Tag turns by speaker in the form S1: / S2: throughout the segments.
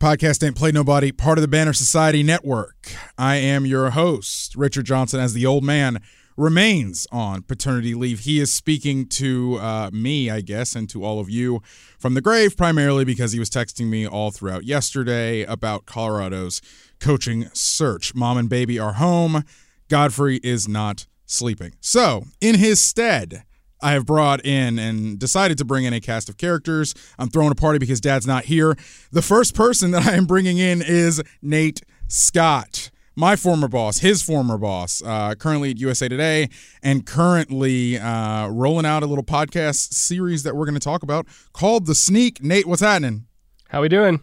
S1: Podcast Ain't Played Nobody, part of the Banner Society Network. I am your host, Richard Johnson, as the old man remains on paternity leave. He is speaking to uh, me, I guess, and to all of you from the grave, primarily because he was texting me all throughout yesterday about Colorado's coaching search. Mom and baby are home. Godfrey is not sleeping. So, in his stead, I have brought in and decided to bring in a cast of characters. I'm throwing a party because dad's not here. The first person that I am bringing in is Nate Scott, my former boss, his former boss, uh, currently at USA Today, and currently uh, rolling out a little podcast series that we're going to talk about called The Sneak. Nate, what's happening?
S2: How are we doing?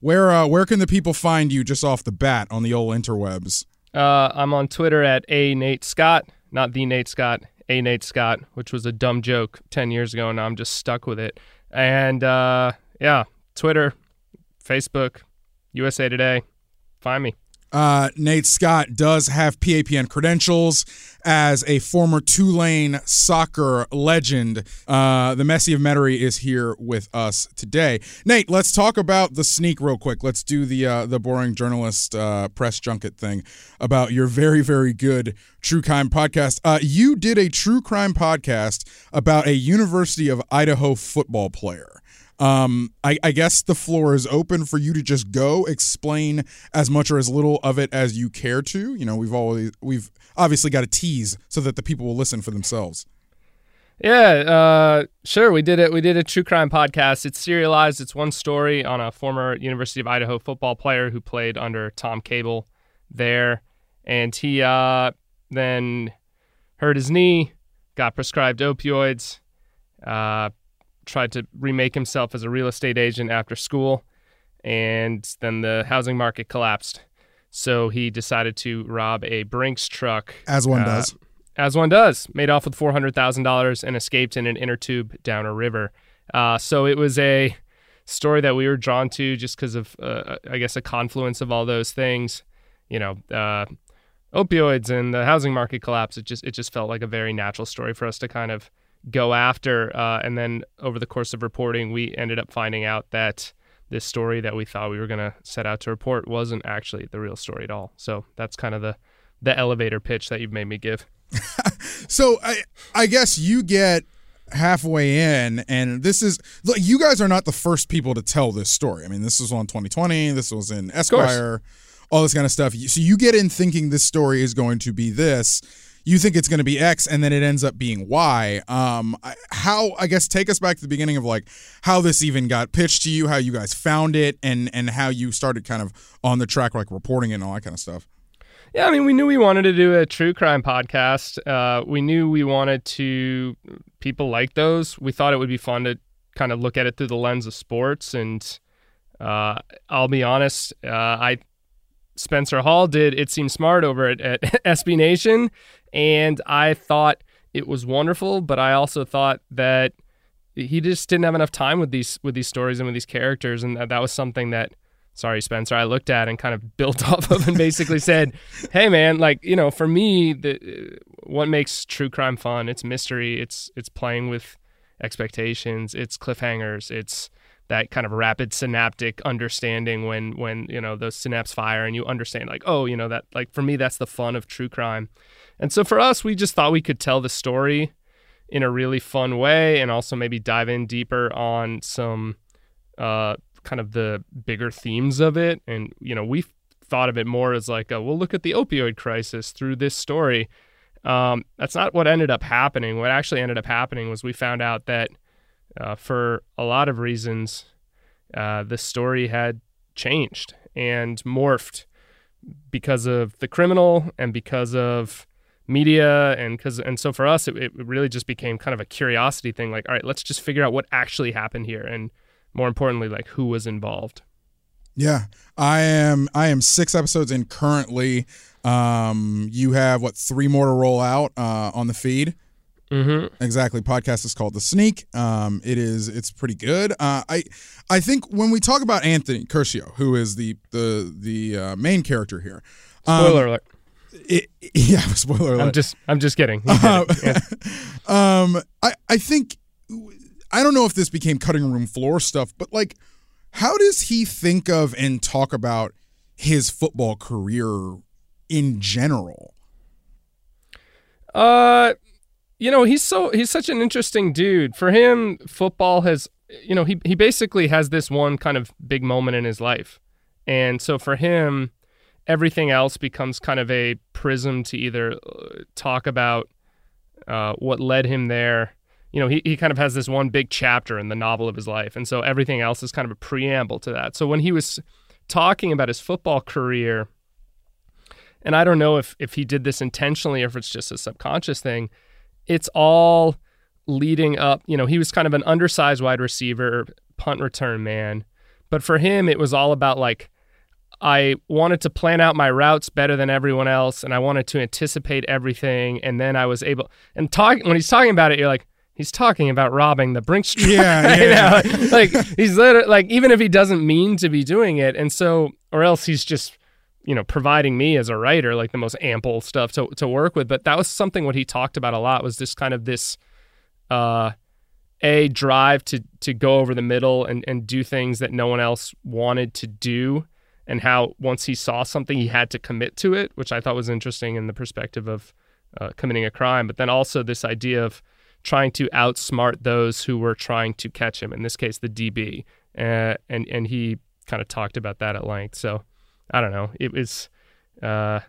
S1: Where uh, where can the people find you just off the bat on the old interwebs?
S2: Uh, I'm on Twitter at a Nate Scott, not the Nate Scott, a Nate Scott, which was a dumb joke ten years ago, and I'm just stuck with it. And uh, yeah, Twitter, Facebook, USA Today, find me.
S1: Uh, Nate Scott does have PAPN credentials as a former Tulane soccer legend. Uh, the Messi of Metairie is here with us today. Nate, let's talk about the sneak real quick. Let's do the uh, the boring journalist uh, press junket thing about your very very good true crime podcast. Uh, you did a true crime podcast about a University of Idaho football player. Um, I, I, guess the floor is open for you to just go explain as much or as little of it as you care to. You know, we've always we've obviously got to tease so that the people will listen for themselves.
S2: Yeah, uh, sure. We did it. We did a true crime podcast. It's serialized. It's one story on a former University of Idaho football player who played under Tom Cable there, and he uh, then hurt his knee, got prescribed opioids. Uh, tried to remake himself as a real estate agent after school, and then the housing market collapsed. So he decided to rob a Brinks truck.
S1: As one uh, does.
S2: As one does. Made off with $400,000 and escaped in an inner tube down a river. Uh, so it was a story that we were drawn to just because of, uh, I guess, a confluence of all those things. You know, uh, opioids and the housing market collapse. It just it just felt like a very natural story for us to kind of go after. Uh, and then over the course of reporting, we ended up finding out that this story that we thought we were going to set out to report wasn't actually the real story at all. So that's kind of the the elevator pitch that you've made me give.
S1: so I I guess you get halfway in and this is look, you guys are not the first people to tell this story. I mean, this was on 20/20, this was in Esquire, all this kind of stuff. So you get in thinking this story is going to be this you think it's going to be X and then it ends up being Y. Um, how I guess take us back to the beginning of like how this even got pitched to you, how you guys found it, and and how you started kind of on the track like reporting it and all that kind of stuff.
S2: Yeah, I mean, we knew we wanted to do a true crime podcast. Uh, we knew we wanted to people like those. We thought it would be fun to kind of look at it through the lens of sports. And uh, I'll be honest, uh, I Spencer Hall did It Seems Smart over at, at SB Nation, and I thought it was wonderful, but I also thought that he just didn't have enough time with these with these stories and with these characters, and that, that was something that. Sorry, Spencer. I looked at and kind of built off of and basically said, "Hey, man, like you know, for me, the what makes true crime fun? It's mystery. It's it's playing with expectations. It's cliffhangers. It's that kind of rapid synaptic understanding when when you know those synapses fire and you understand like oh you know that like for me that's the fun of true crime and so for us we just thought we could tell the story in a really fun way and also maybe dive in deeper on some uh, kind of the bigger themes of it. And you know we thought of it more as like a, we'll look at the opioid crisis through this story. Um, that's not what ended up happening. What actually ended up happening was we found out that uh, for a lot of reasons, uh, the story had changed and morphed because of the criminal and because of media and because and so for us it, it really just became kind of a curiosity thing like all right let's just figure out what actually happened here and more importantly like who was involved
S1: yeah i am i am six episodes in currently um you have what three more to roll out uh on the feed
S2: Mm-hmm.
S1: Exactly. Podcast is called The Sneak. Um, it is. It's pretty good. Uh, I, I think when we talk about Anthony Curcio, who is the the the uh, main character here.
S2: Um, spoiler alert.
S1: It, yeah, spoiler alert.
S2: I'm just I'm just kidding.
S1: Uh, yeah. um, I I think I don't know if this became cutting room floor stuff, but like How does he think of and talk about his football career in general?
S2: Uh, you know, he's so he's such an interesting dude. For him, football has you know, he he basically has this one kind of big moment in his life. And so for him, everything else becomes kind of a prism to either uh, talk about uh, what led him there. You know, he, he kind of has this one big chapter in the novel of his life. And so everything else is kind of a preamble to that. So when he was talking about his football career, and I don't know if, if he did this intentionally or if it's just a subconscious thing, it's all leading up. You know, he was kind of an undersized wide receiver, punt return man. But for him, it was all about like, I wanted to plan out my routes better than everyone else, and I wanted to anticipate everything. And then I was able, and talk when he's talking about it, you're like, he's talking about robbing the Brinks truck.
S1: Yeah, yeah.
S2: like he's literally like even if he doesn't mean to be doing it, and so or else he's just you know providing me as a writer like the most ample stuff to to work with. But that was something what he talked about a lot was this kind of this uh a drive to to go over the middle and and do things that no one else wanted to do and how once he saw something he had to commit to it which i thought was interesting in the perspective of uh, committing a crime but then also this idea of trying to outsmart those who were trying to catch him in this case the db uh, and and he kind of talked about that at length. So i don't know. It was uh,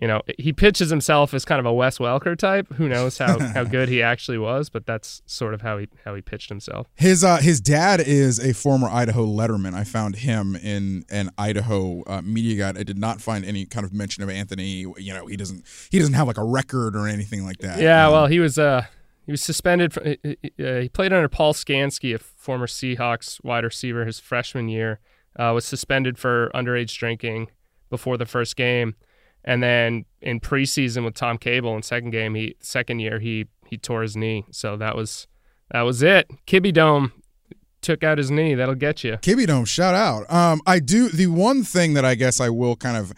S2: you know, he pitches himself as kind of a Wes Welker type. Who knows how, how good he actually was, but that's sort of how he how he pitched himself.
S1: His uh, his dad is a former Idaho letterman. I found him in an Idaho uh, media guide. I did not find any kind of mention of Anthony. You know, he doesn't he doesn't have like a record or anything like that.
S2: Yeah, um, well, he was uh he was suspended. For, uh, he played under Paul Skansi, a former Seahawks wide receiver, his freshman year. Uh, was suspended for underage drinking before the first game. And then in preseason with Tom Cable in second game, he second year he he tore his knee. So that was that was it. Kibby Dome took out his knee. That'll get you.
S1: Kibby Dome, shout out. Um, I do the one thing that I guess I will kind of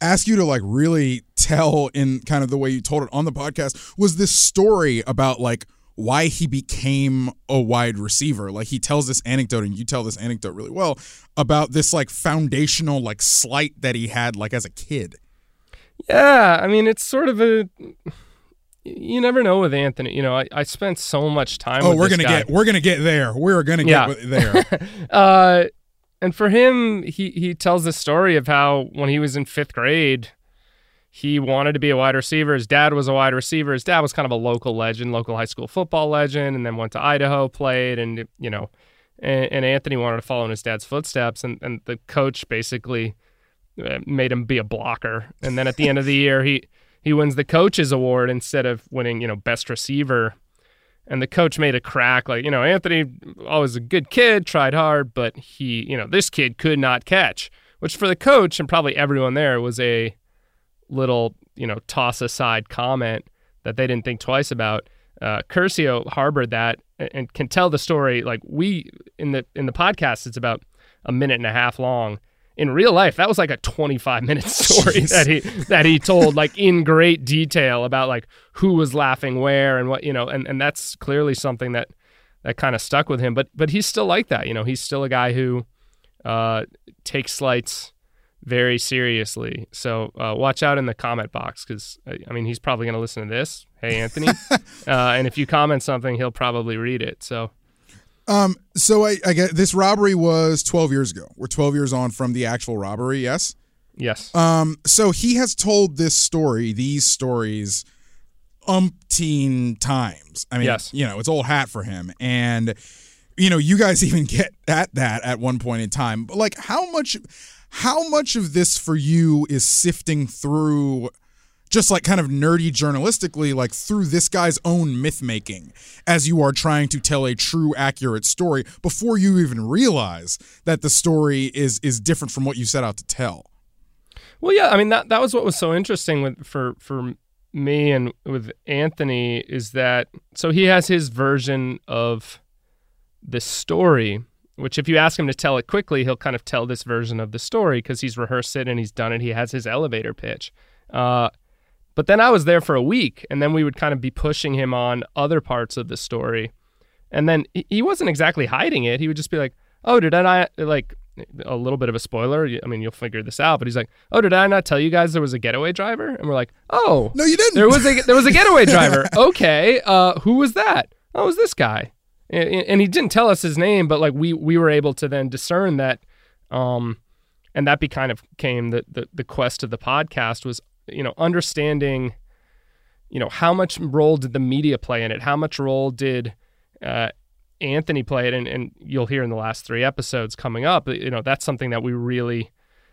S1: ask you to like really tell in kind of the way you told it on the podcast was this story about like why he became a wide receiver. Like he tells this anecdote, and you tell this anecdote really well about this like foundational like slight that he had like as a kid.
S2: Yeah, I mean, it's sort of a. You never know with Anthony. You know, I, I spent so much time.
S1: Oh, we're
S2: gonna
S1: guy. get we're gonna get there. We're gonna get yeah. there.
S2: uh, and for him, he he tells the story of how when he was in fifth grade, he wanted to be a wide receiver. His dad was a wide receiver. His dad was kind of a local legend, local high school football legend, and then went to Idaho, played, and you know, and, and Anthony wanted to follow in his dad's footsteps, and and the coach basically made him be a blocker. And then at the end of the year, he he wins the coach's award instead of winning, you know, best receiver. And the coach made a crack like, you know, Anthony always a good kid, tried hard, but he, you know, this kid could not catch, which for the coach and probably everyone there was a little, you know, toss aside comment that they didn't think twice about. Uh, Curcio harbored that and can tell the story like we in the in the podcast. It's about a minute and a half long in real life, that was like a 25 minute story Jeez. that he that he told like in great detail about like who was laughing where and what you know, and and that's clearly something that that kind of stuck with him. But but he's still like that, you know. He's still a guy who uh, takes slights very seriously. So uh, watch out in the comment box because I mean he's probably going to listen to this. Hey Anthony, uh, and if you comment something, he'll probably read it. So
S1: um, so I, I get this robbery was 12 years ago. We're 12 years on from the actual robbery. Yes.
S2: Yes.
S1: Um, so he has told this story, these stories, umpteen times. I mean,
S2: yes.
S1: you know, it's old hat for him, and you know, you guys even get at that at one point in time. But like, how much, how much of this for you is sifting through? Just like kind of nerdy journalistically, like through this guy's own myth making as you are trying to tell a true, accurate story before you even realize that the story is is different from what you set out to tell.
S2: Well, yeah, I mean that that was what was so interesting with for for me and with Anthony is that so he has his version of the story which if you ask him to tell it quickly he'll kind of tell this version of the story because he's rehearsed it and he's done it he has his elevator pitch uh, but then I was there for a week, and then we would kind of be pushing him on other parts of the story. And then he wasn't exactly hiding it. He would just be like, "Oh, did I like a little bit of a spoiler. I mean, you'll figure this out. But he's like, "Oh, did I not tell you guys there was a getaway driver?" And we're like, "Oh,
S1: no, you didn't.
S2: There was a there was a getaway driver. okay, uh, who was that? Oh, it was this guy." And, and, he didn't tell us his name, but like we we were able to then discern that, um, and that be kind of came the the, the quest of the podcast was you know understanding, you know how much role did the media play in it? How much role did uh, Anthony played, and, and you'll hear in the last three episodes coming up, uh, you know, that's something that we really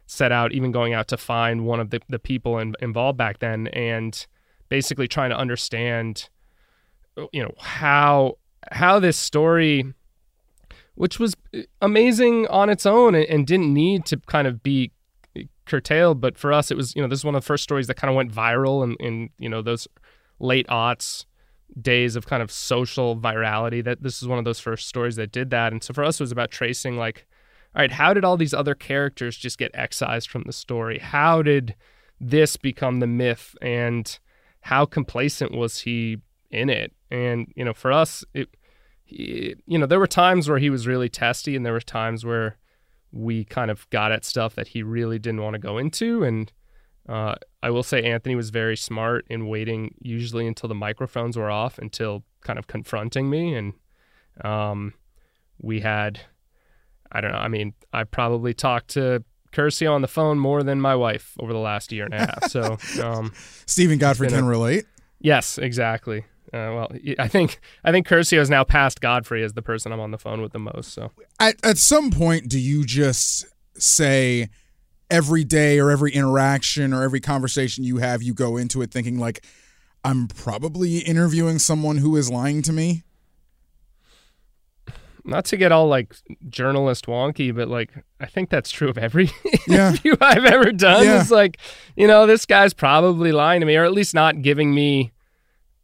S2: set out, even going out to find one of the, the people in, involved back then and basically trying to understand, uh, you know, how how this story, which was uh, amazing on its own and didn't need to kind of be curtailed, but for us, it was, you know, this is one of the first stories that kind of went viral in, in you know, those late aughts days of kind of social virality that this is one of those first stories that did that. And so for us it was about tracing like all right how did all these other characters just get excised from the story? How did this become the myth? And how complacent was he in it? And you know for us it he, you know there were times where he was really testy and there were times where we kind of got at stuff that he really didn't want to go into and uh, I will say Anthony was very smart in waiting usually until the microphones were off until kind of confronting me. And um, we had, I don't know, I mean, I probably talked to Curcio on the phone more than my wife over the last year and a half. So um,
S1: Stephen Godfrey can a, relate.
S2: Yes, exactly. Uh, well, I think I think Curcio has now passed Godfrey as the person I'm on the phone with the most. So
S1: at at some point, do you just say? every day or every interaction or every conversation you have, you go into it thinking like, I'm probably interviewing someone who is lying to me.
S2: Not to get all like journalist wonky, but like I think that's true of every
S1: yeah.
S2: interview I've ever done. Yeah. It's like, you know, this guy's probably lying to me, or at least not giving me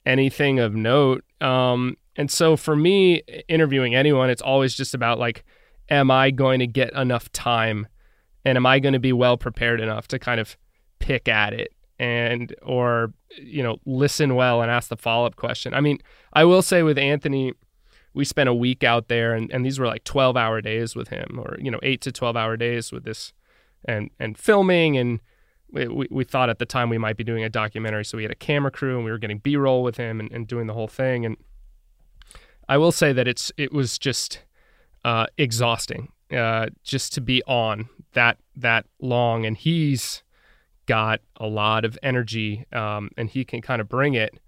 S2: anything of note. Um, and so for me, interviewing anyone, it's always just about like, am I going to get enough time and am I going to be well prepared enough to kind of pick at it and or you know listen well and ask the follow-up question i mean i will say with anthony we spent a week out there and, and these were like 12 hour days with him or you know 8 to 12 hour days with this and and filming and we, we, thought at the time we might be doing a documentary so we had a camera crew and we were getting b-roll with him and, and doing the whole thing and i will say that it's it was just uh, exhausting uh, just to be on that that long, and he's got a lot of energy, um, and he can kind of bring it.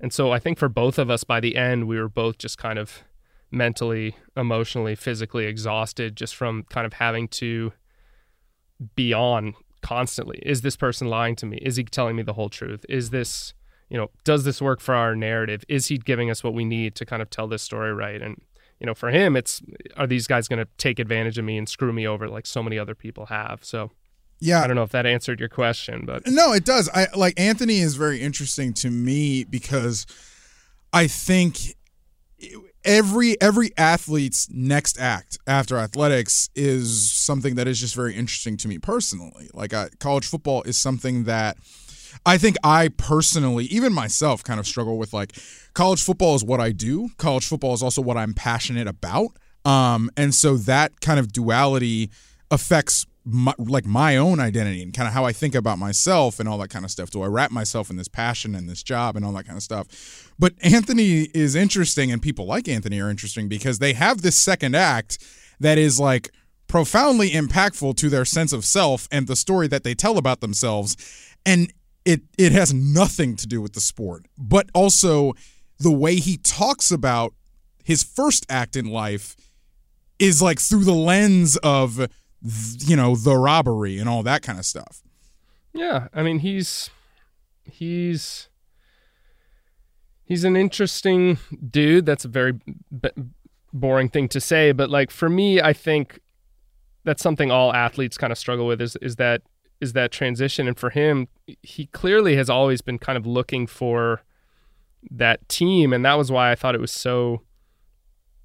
S2: And so I think for both of us, by the end, we were both just kind of mentally, emotionally, physically exhausted just from kind of having to be on constantly. Is this person lying to me? Is he telling me the whole truth? Is this, you know, does this work for our narrative? Is he giving us what we need to kind of tell this story right? And you know, for him, it's are these guys going to take advantage of me and screw me over like so many other people have? So,
S1: yeah,
S2: I don't know if that answered your question, but
S1: no, it does. I like Anthony is very interesting to me because I think every every athlete's next act after athletics is something that is just very interesting to me personally. Like uh, college football is something that I think I personally, even myself, kind of struggle with like college football is what I do. College football is also what I'm passionate about. Um, and so that kind of duality affects my, like my own identity and kind of how I think about myself and all that kind of stuff. Do I wrap myself in this passion and this job and all that kind of stuff? But Anthony is interesting, and people like Anthony are interesting because they have this second act that is like profoundly impactful to their sense of self and the story that they tell about themselves. And it it has nothing to do with the sport, but also the way he talks about his first act in life is like through the lens of you know the robbery and all that kind of stuff.
S2: Yeah, I mean he's he's he's an interesting dude. That's a very b- boring thing to say, but like for me, I think that's something all athletes kind of struggle with is is that is that transition. And for him, he clearly has always been kind of looking for that team. And that was why I thought it was so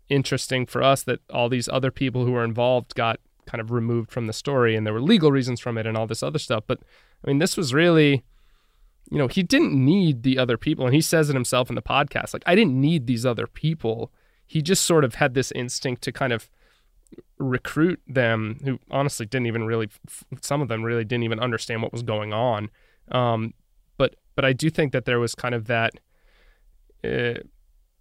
S2: interesting for us that all these other people who were involved got kind of removed from the story and there were legal reasons from it and all this other stuff. But I mean, this was really, you know, he didn't need the other people. And he says it himself in the podcast like, I didn't need these other people. He just sort of had this instinct to kind of recruit them who honestly didn't even really some of them really didn't even understand what was going on um, but but I do think that there was kind of that uh,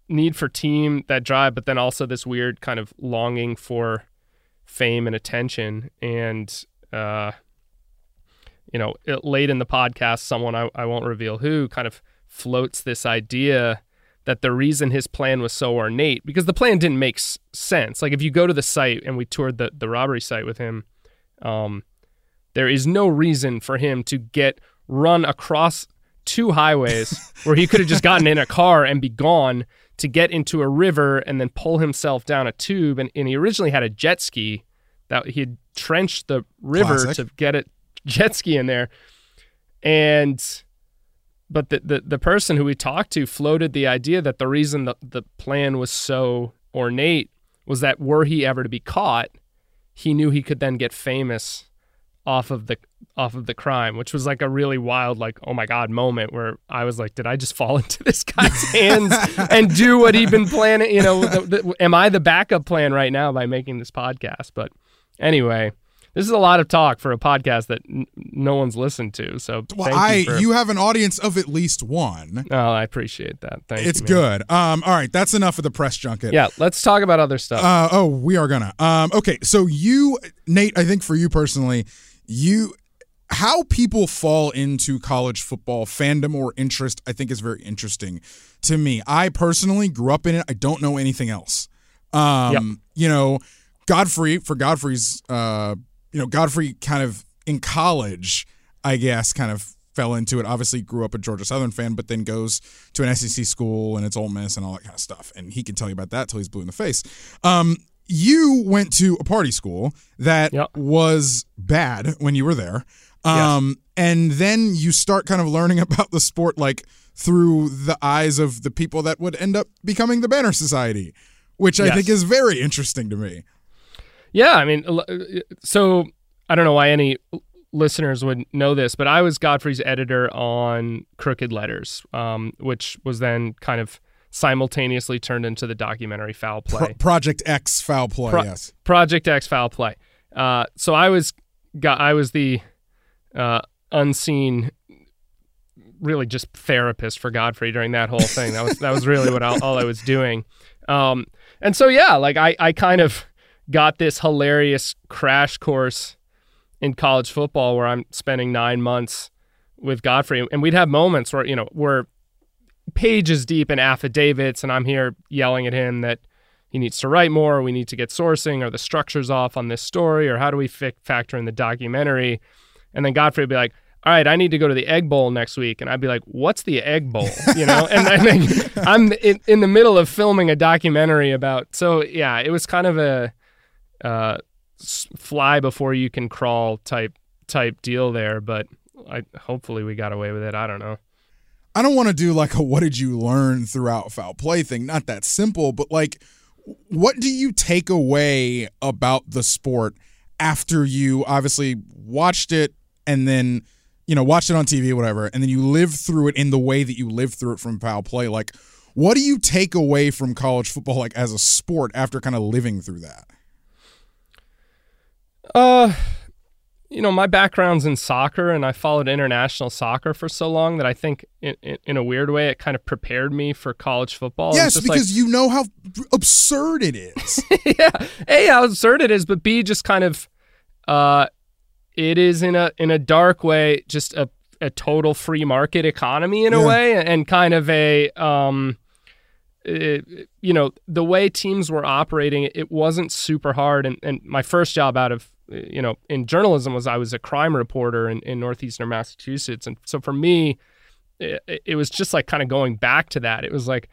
S2: need for team that drive but then also this weird kind of longing for fame and attention and uh, you know it, late in the podcast someone I, I won't reveal who kind of floats this idea that the reason his plan was so ornate because the plan didn't make s- sense. Like if you go to the site and we toured the the robbery site with him, um, there is no reason for him to get run across two highways where he could have just gotten in a car and be gone to get into a river and then pull himself down a tube. And, and he originally had a jet ski that he had trenched the river
S1: Classic.
S2: to get it jet ski in there. And but the, the the person who we talked to floated the idea that the reason the, the plan was so ornate was that were he ever to be caught, he knew he could then get famous off of the off of the crime, which was like a really wild, like oh my god moment where I was like, did I just fall into this guy's hands and do what he'd been planning? You know, the, the, am I the backup plan right now by making this podcast? But anyway, this is a lot of talk for a podcast that n- no one's listened to. So
S1: Well,
S2: thank
S1: I
S2: you, for,
S1: you have an audience of at least one.
S2: Oh, I appreciate that. Thank
S1: It's
S2: you.
S1: good. Um, all right, that's enough of the press junket.
S2: Yeah, let's talk about other stuff.
S1: Uh, oh, we are gonna. Um, okay, so you, Nate, I think for you personally, you, how people fall into college football fandom or interest, I think is very interesting to me. I personally grew up in it. I don't know anything else. Um,
S2: Yep.
S1: you know, Godfrey for Godfrey's, uh, you know, Godfrey kind of in college, I guess, kind of fell into it. Obviously, grew up a Georgia Southern fan, but then goes to an SEC school and it's Ole Miss and all that kind of stuff. And he can tell you about that till he's blue in the face. Um, you went to a party school that
S2: Yep.
S1: was bad when you were there. Um, and then you start kind of learning about the sport like through the eyes of the people that would end up becoming the Banner Society, which I
S2: Yes.
S1: think is very interesting to me.
S2: yeah, I mean, so I don't know why any listeners would know this, but I was Godfrey's editor on Crooked Letters, um, which was then kind of simultaneously turned into the documentary Foul Play.
S1: Pro- Project X foul play,
S2: Pro-
S1: yes.
S2: Project X Foul Play. Uh, so I was got I was the uh, unseen, really just therapist for Godfrey during that whole thing. That was that was really what I, all I was doing. Um, and so yeah, like I I kind of got this hilarious crash course in college football where I'm spending nine months with Godfrey, and we'd have moments where you know we're pages deep in affidavits, and I'm here yelling at him that he needs to write more, or we need to get sourcing, or the structure's off on this story, or how do we fi- factor in the documentary? And then Godfrey would be like, all right, I need to go to the Egg Bowl next week. And I'd be like, what's the Egg Bowl? You know, and I think I'm in, in the middle of filming a documentary about, so yeah, it was kind of a uh, fly before you can crawl type type deal there, but I hopefully we got away with it. I don't know.
S1: I don't want to do like a what did you learn throughout foul play thing. Not that simple, but like what do you take away about the sport after you obviously watched it and then you know watched it on TV whatever and then you lived through it in the way that you lived through it from foul play like what do you take away from college football like as a sport after kind of living through that?
S2: Uh, you know, my background's in soccer, and I followed international soccer for so long that I think, in, in, in a weird way, it kind of prepared me for college football.
S1: Yes, because you know how absurd it is.
S2: yeah, a how absurd it is, but b just kind of, uh, it is in a in a dark way, just a a total free market economy in a
S1: Yeah.
S2: way, and kind of a um. uh, you know the way teams were operating it wasn't super hard and, and my first job out of you know in journalism was i was a crime reporter in, in northeastern massachusetts. And so for me it, it was just like kind of going back to that. It was like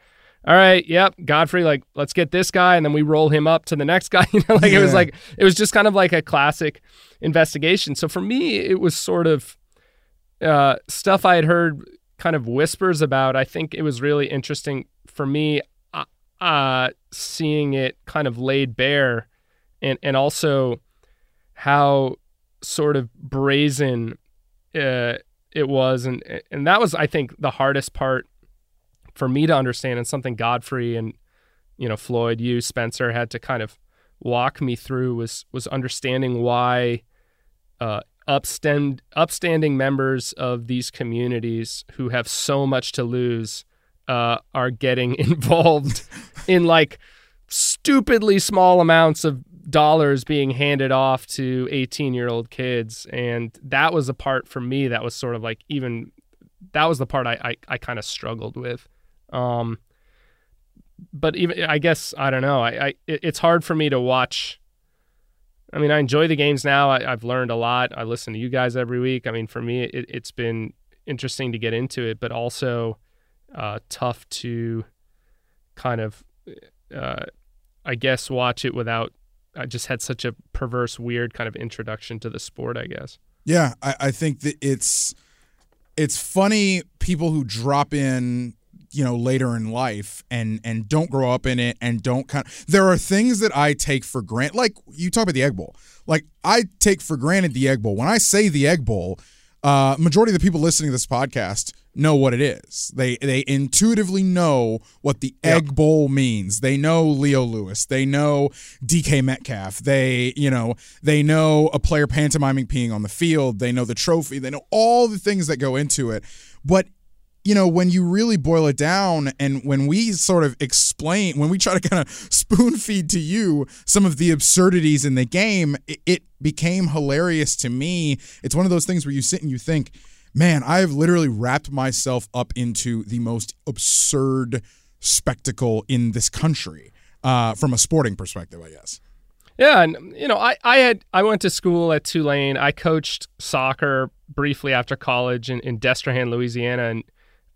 S2: all right yep godfrey like let's get this guy and then we roll him up to the next guy you know like it was like it was just kind of like a classic investigation. So for me it was sort of uh, stuff i had heard kind of whispers about. I think it was really interesting for me uh, uh, seeing it kind of laid bare and and also how sort of brazen uh, it was. And and that was I think the hardest part for me to understand and something Godfrey and you know Floyd you Spencer had to kind of walk me through was was understanding why uh, upstand, upstanding members of these communities who have so much to lose uh, are getting involved in like stupidly small amounts of dollars being handed off to 18 year old kids. And that was a part for me that was sort of like even that was the part i i, I kind of struggled with. Um but even i guess i don't know. I, I it's hard for me to watch. I mean i enjoy the games now. I, have learned a lot. I listen to you guys every week. I mean for me it, it's been interesting to get into it but also uh, tough to kind of uh, i guess watch it without I just had such a perverse, weird kind of introduction to the sport, I guess.
S1: Yeah, I, I think that it's it's funny people who drop in you know later in life and and don't grow up in it and don't kind of there are things that I take for granted like you talk about the egg bowl like I take for granted the egg bowl when I say the egg bowl uh majority of the people listening to this podcast know what it is. They they intuitively know what the yep. egg bowl means. They know Leo Lewis. They know DK Metcalf. They, you know, they know a player pantomiming peeing on the field. They know the trophy. They know all the things that go into it. But you know, when you really boil it down and when we sort of explain, when we try to kind of spoon feed to you some of the absurdities in the game, it, it became hilarious to me. It's one of those things where you sit and you think, man, I have literally wrapped myself up into the most absurd spectacle in this country uh, from a sporting perspective, I guess.
S2: Yeah, and you know, I, I had I went to school at Tulane. I coached soccer briefly after college in, in Destrehan, Louisiana, and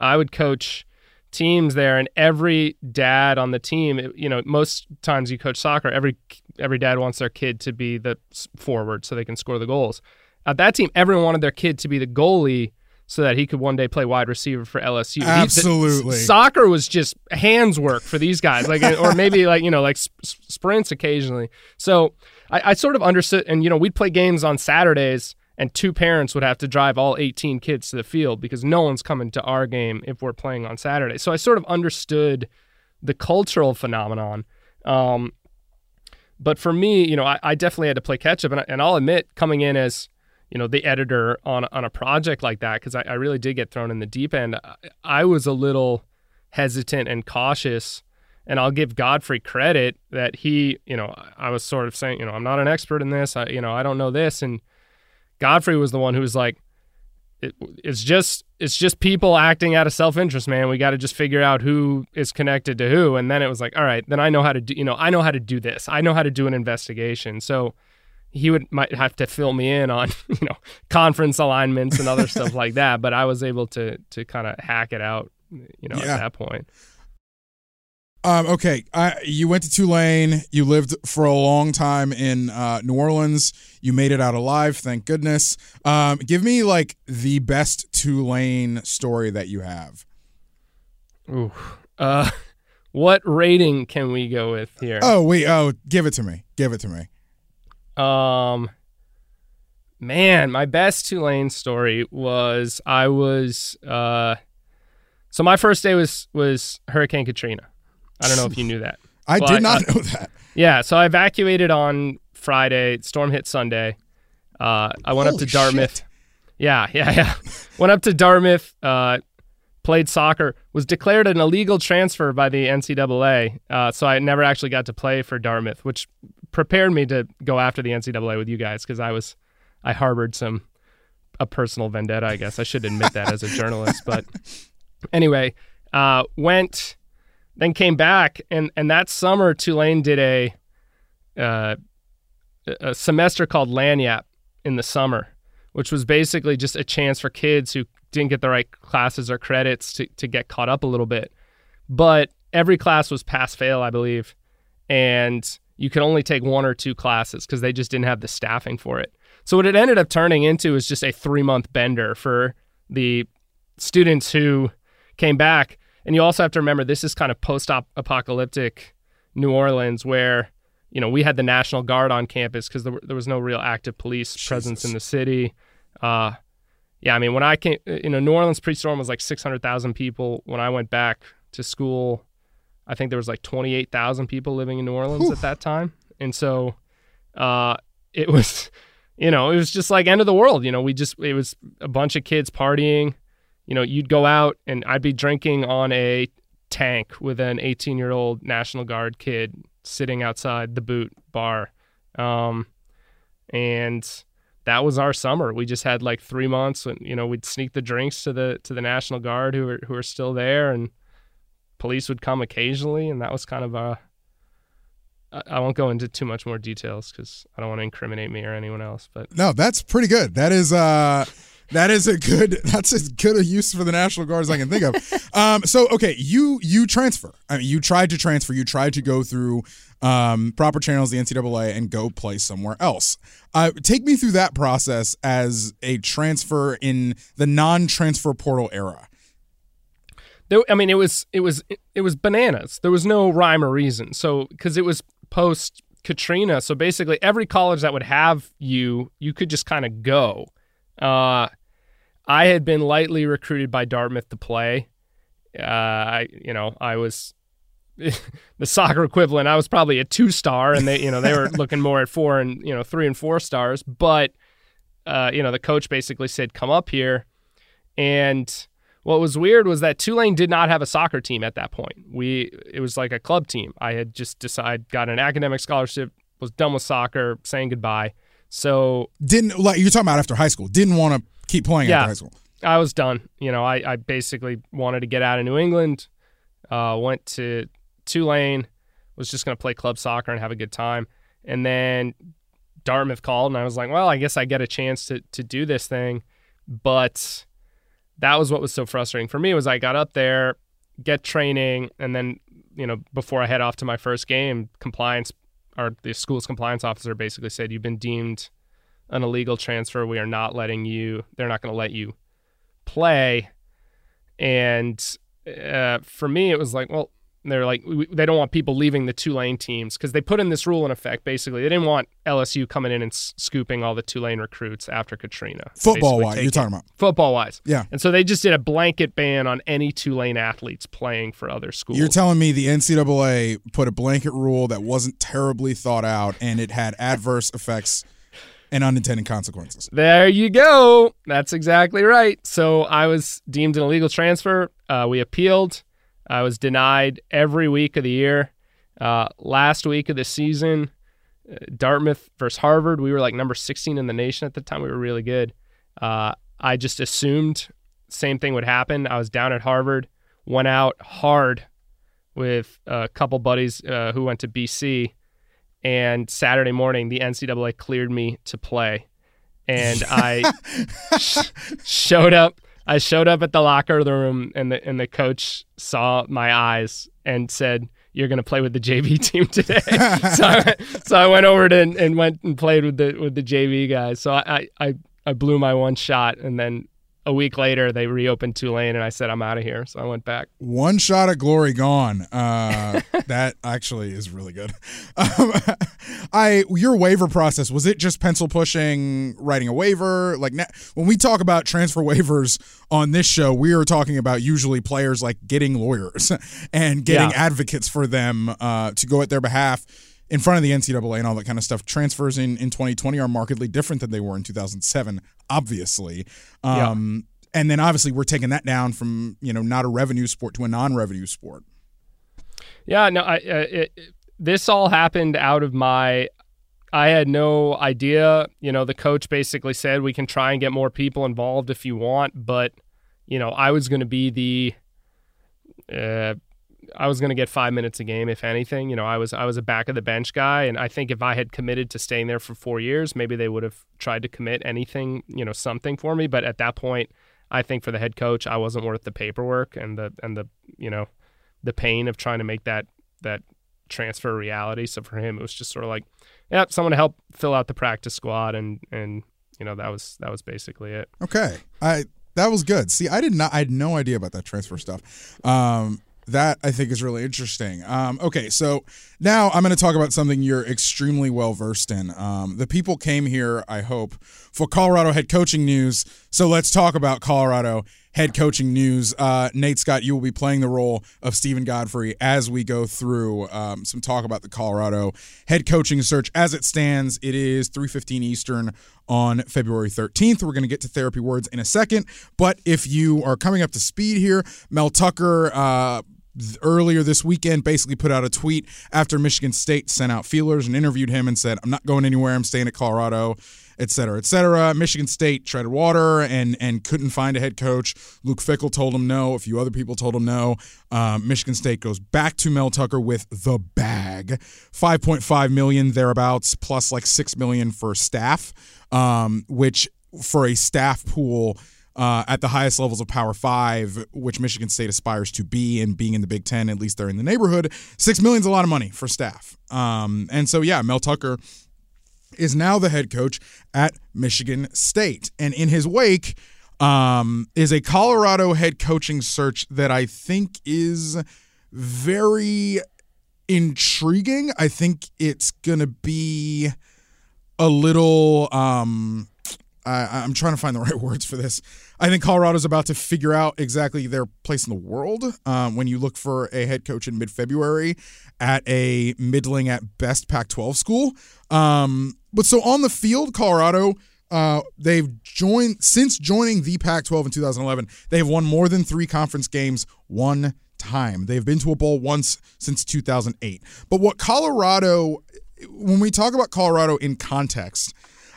S2: I would coach teams there and every dad on the team you know most times you coach soccer every every dad wants their kid to be the forward so they can score the goals at that team, everyone wanted their kid to be the goalie so that he could one day play wide receiver for LSU.
S1: Absolutely.
S2: He, the, soccer was just hands work for these guys, like or maybe like you know like sp- sprints occasionally. So I, I, sort of understood, and you know we'd play games on Saturdays, and two parents would have to drive all 18 kids to the field because no one's coming to our game if we're playing on Saturday. So I sort of understood the cultural phenomenon. Um, but for me, you know, I, I, definitely had to play catch up, and, and I'll admit, coming in as you know the editor on on a project like that because I, I, really did get thrown in the deep end. I was a little hesitant and cautious, and I'll give Godfrey credit that he, you know, I was sort of saying, you know, I'm not an expert in this. I, you know, I don't know this, and Godfrey was the one who was like, it, it's just it's just people acting out of self interest, man. We got to just figure out who is connected to who, and then it was like, all right, then I know how to do, you know, I know how to do this. I know how to do an investigation, so he would might have to fill me in on you know conference alignments and other stuff like that but i was able to to kind of hack it out you know yeah. at that point
S1: um, okay, I, you went to Tulane. You lived for a long time in uh, New Orleans. You made it out alive, thank goodness. Um, give me like the best Tulane story that you have.
S2: Ooh, uh, what rating can we go with here?
S1: Oh wait, oh, give it to me. Give it to me.
S2: Um, man, my best Tulane story was I was uh, so my first day was was Hurricane Katrina. I don't know if you knew that.
S1: I well, did not I, know that.
S2: Yeah, so I evacuated on Friday. Storm hit Sunday. Uh, I went Holy up to Dartmouth. Shit. Yeah, yeah, yeah. went up to Dartmouth. Uh, played soccer. Was declared an illegal transfer by the NCAA. Uh, so I never actually got to play for Dartmouth, which prepared me to go after the NCAA with you guys because I was I harbored some a personal vendetta. I guess I should admit that as a journalist. But anyway, uh, went then came back and and that summer Tulane did a uh, a semester called Lagniappe in the summer, which was basically just a chance for kids who didn't get the right classes or credits to to get caught up a little bit. But every class was pass fail, I believe, and you could only take one or two classes because they just didn't have the staffing for it. So what it ended up turning into is just a three month bender for the students who came back. And you also have to remember this is kind of post apocalyptic New Orleans where, you know, we had the National Guard on campus because there, there, was no real active police Jesus. presence in the city. Uh, yeah, I mean, when I came, you know, New Orleans pre storm was like 600,000 people. When I went back to school, I think there was like 28,000 people living in New Orleans Whew. at that time. and so uh, it was, you know, it was just like end of the world. You know, we just it was a bunch of kids partying. You know, you'd go out and I'd be drinking on a tank with an 18 year old National Guard kid sitting outside the boot bar. Um, and that was our summer. We just had like three months and, you know, we'd sneak the drinks to the, to the National Guard who were, who were still there and police would come occasionally. And that was kind of a, I won't go into too much more details because I don't want to incriminate me or anyone else. But
S1: no, that's pretty good. That is uh, that is a good. That's as good a use for the National Guard as I can think of. um, so okay, you you transfer. I mean, you tried to transfer. You tried to go through um, proper channels, the NCAA, and go play somewhere else. Uh, take me through that process as a transfer in the non-transfer portal era.
S2: There, I mean, it was it was it was bananas. There was no rhyme or reason. So because it was post Katrina. So basically, every college that would have you, you could just kind of go. Uh, I had been lightly recruited by Dartmouth to play. Uh, I, you know, I was the soccer equivalent. I was probably a two star, and they, you know, they were looking more at four and you know three and four stars. But, uh, you know, the coach basically said, "Come up here," and what was weird was that Tulane did not have a soccer team at that point. We it was like a club team. I had just decided got an academic scholarship, was done with soccer, saying goodbye. So
S1: didn't like you're talking about after high school. Didn't want to keep playing
S2: yeah,
S1: after high school.
S2: I was done. You know, I, I basically wanted to get out of New England. Uh, went to Tulane, was just going to play club soccer and have a good time. And then Dartmouth called, and I was like, well, I guess I get a chance to to do this thing, but that was what was so frustrating for me was I got up there, get training, and then you know before I head off to my first game, compliance or the school's compliance officer basically said you've been deemed an illegal transfer. We are not letting you. They're not going to let you play. And uh, for me, it was like, well, they're like we, they don't want people leaving the Tulane teams because they put in this rule in effect. Basically, they didn't want LSU coming in and s- scooping all the Tulane recruits after Katrina.
S1: Football wise, you're talking about
S2: football wise,
S1: yeah.
S2: And so they just did a blanket ban on any Tulane athletes playing for other schools.
S1: You're telling me the NCAA put a blanket rule that wasn't terribly thought out and it had adverse effects and unintended consequences.
S2: There you go. That's exactly right. So I was deemed an illegal transfer. Uh, we appealed. I was denied every week of the year. Uh, last week of the season, uh, Dartmouth versus Harvard, we were like number 16 in the nation at the time. We were really good. Uh, I just assumed same thing would happen. I was down at Harvard, went out hard with a couple buddies uh, who went to BC, and Saturday morning the NCAA cleared me to play, and I sh- showed up I showed up at the locker room and the and the coach saw my eyes and said, "You're going to play with the JV team today." so, I, so I went over to and, and, went and played with the with the JV guys. So I, I I blew my one shot and then a week later they reopened Tulane and I said I'm out of here. So I went back.
S1: One shot at glory gone. Uh, that actually is really good. Um, I your waiver process was it just pencil pushing, writing a waiver? Like when we talk about transfer waivers on this show, we are talking about usually players like getting lawyers and getting yeah. advocates for them uh, to go at their behalf in front of the NCAA and all that kind of stuff. Transfers in, in 2020 are markedly different than they were in 2007, obviously. Um, yeah. And then obviously we're taking that down from you know not a revenue sport to a non-revenue sport.
S2: Yeah, no, I, uh, it, this all happened out of my. I had no idea. You know, the coach basically said we can try and get more people involved if you want, but you know, I was going to be the. Uh, I was going to get five minutes a game, if anything. You know, I was I was a back of the bench guy, and I think if I had committed to staying there for four years, maybe they would have tried to commit anything, you know, something for me. But at that point, I think for the head coach, I wasn't worth the paperwork and the and the you know, the pain of trying to make that that transfer reality. So for him, it was just sort of like, yeah, someone to help fill out the practice squad, and and you know that was that was basically it.
S1: Okay, I that was good. See, I did not, I had no idea about that transfer stuff. Um, that I think is really interesting. Um, okay, so now I'm going to talk about something you're extremely well versed in. Um, the people came here, I hope, for Colorado head coaching news. So let's talk about Colorado head coaching news. Uh, Nate Scott, you will be playing the role of Stephen Godfrey as we go through um, some talk about the Colorado head coaching search. As it stands, it is 3:15 Eastern on February 13th. We're going to get to therapy words in a second, but if you are coming up to speed here, Mel Tucker. Uh, earlier this weekend basically put out a tweet after Michigan State sent out feelers and interviewed him and said, I'm not going anywhere. I'm staying at Colorado et cetera, et cetera. Michigan State treaded water and and couldn't find a head coach. Luke Fickell told him no. A few other people told him no. Um, Michigan State goes back to Mel Tucker with the bag, five point five million thereabouts, plus like six million for staff, um, which for a staff pool. Uh, at the highest levels of Power Five, which Michigan State aspires to be, and being in the Big Ten, at least they're in the neighborhood. Six million is a lot of money for staff, um, and so yeah, Mel Tucker is now the head coach at Michigan State. And in his wake um, is a Colorado head coaching search that I think is very intriguing. I think it's going to be a little. Um, I, I'm trying to find the right words for this. I think Colorado's about to figure out exactly their place in the world um, when you look for a head coach in mid February at a middling at best Pac 12 school. Um, but so on the field, Colorado. Uh, they've joined since joining the Pac 12 in 2011. They've won more than three conference games one time. They've been to a bowl once since 2008. But what Colorado, when we talk about Colorado in context,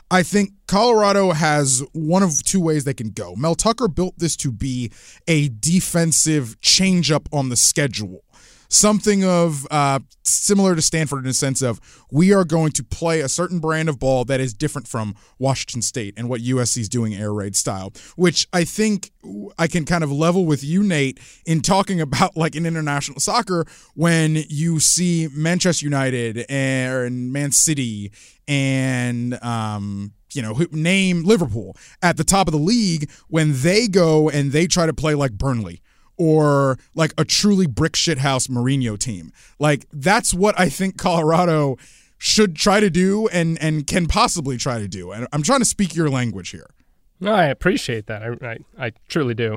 S1: I think Colorado has one of two ways they can go. Mel Tucker built this to be a defensive changeup on the schedule something of uh, similar to Stanford in a sense of we are going to play a certain brand of ball that is different from Washington State and what USC is doing air raid style, which I think I can kind of level with you, Nate, in talking about like in international soccer when you see Manchester United and Man City and um, you know, name Liverpool at the top of the league when they go and they try to play like Burnley or like a truly brick shit house Mourinho team. Like that's what I think Colorado should try to do and and can possibly try to do. And I'm trying to speak your language here.
S2: No, I appreciate that. I I, I truly do.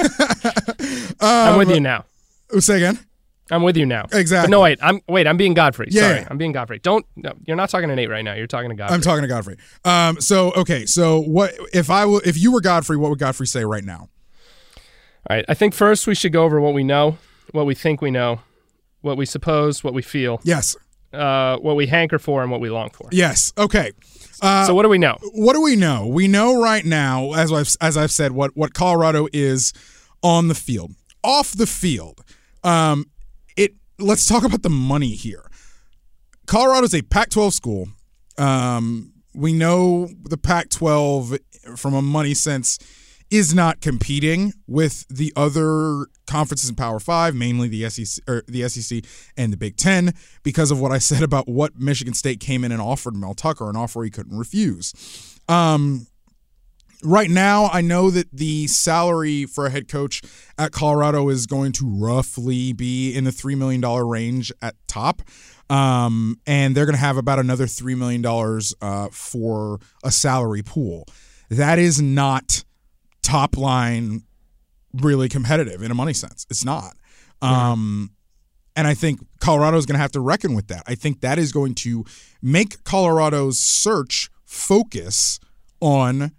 S2: um, I'm with you now.
S1: Oh, say again.
S2: I'm with you now.
S1: Exactly.
S2: But no, wait. I'm wait. I'm being Godfrey. Yeah, Sorry, I'm being Godfrey. Don't. No, you're not talking to Nate right now. You're talking to Godfrey.
S1: I'm talking to Godfrey. Um. So okay. So what if I w- if you were Godfrey? What would Godfrey say right now?
S2: All right. I think first we should go over what we know, what we think we know, what we suppose, what we feel.
S1: Yes.
S2: Uh, what we hanker for and what we long for.
S1: Yes. Okay.
S2: Uh, so what do we know?
S1: What do we know? We know right now, as I've as I've said, what what Colorado is on the field. Off the field, um, it. Let's talk about the money here. Colorado is a Pac-12 school. Um, we know the Pac-12 from a money sense is not competing with the other conferences in Power Five, mainly the SEC or the SEC and the Big Ten, because of what I said about what Michigan State came in and offered Mel Tucker, an offer he couldn't refuse. Um, right now, I know that the salary for a head coach at Colorado is going to roughly be in the $3 million range at top. Um, and they're going to have about another $3 million uh, for a salary pool. That is not top line really competitive in a money sense. It's not. Um, and I think Colorado is going to have to reckon with that. I think that is going to make Colorado's search focus on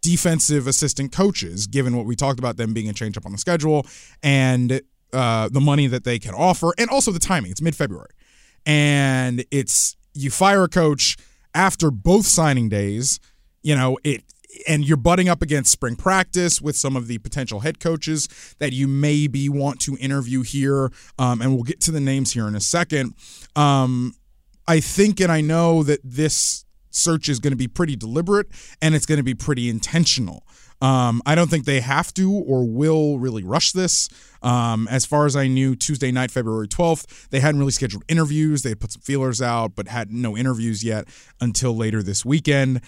S1: defensive assistant coaches, given what we talked about them being a change up on the schedule and uh, the money that they can offer, and also the timing. It's mid February. And it's you fire a coach after both signing days. You know, it and you're butting up against spring practice with some of the potential head coaches that you maybe want to interview here. Um, and we'll get to the names here in a second. Um, I think and I know that this search is going to be pretty deliberate and it's going to be pretty intentional. Um, I don't think they have to or will really rush this. Um, as far as I knew, Tuesday night, February 12th, they hadn't really scheduled interviews. They had put some feelers out, but had no interviews yet until later this weekend.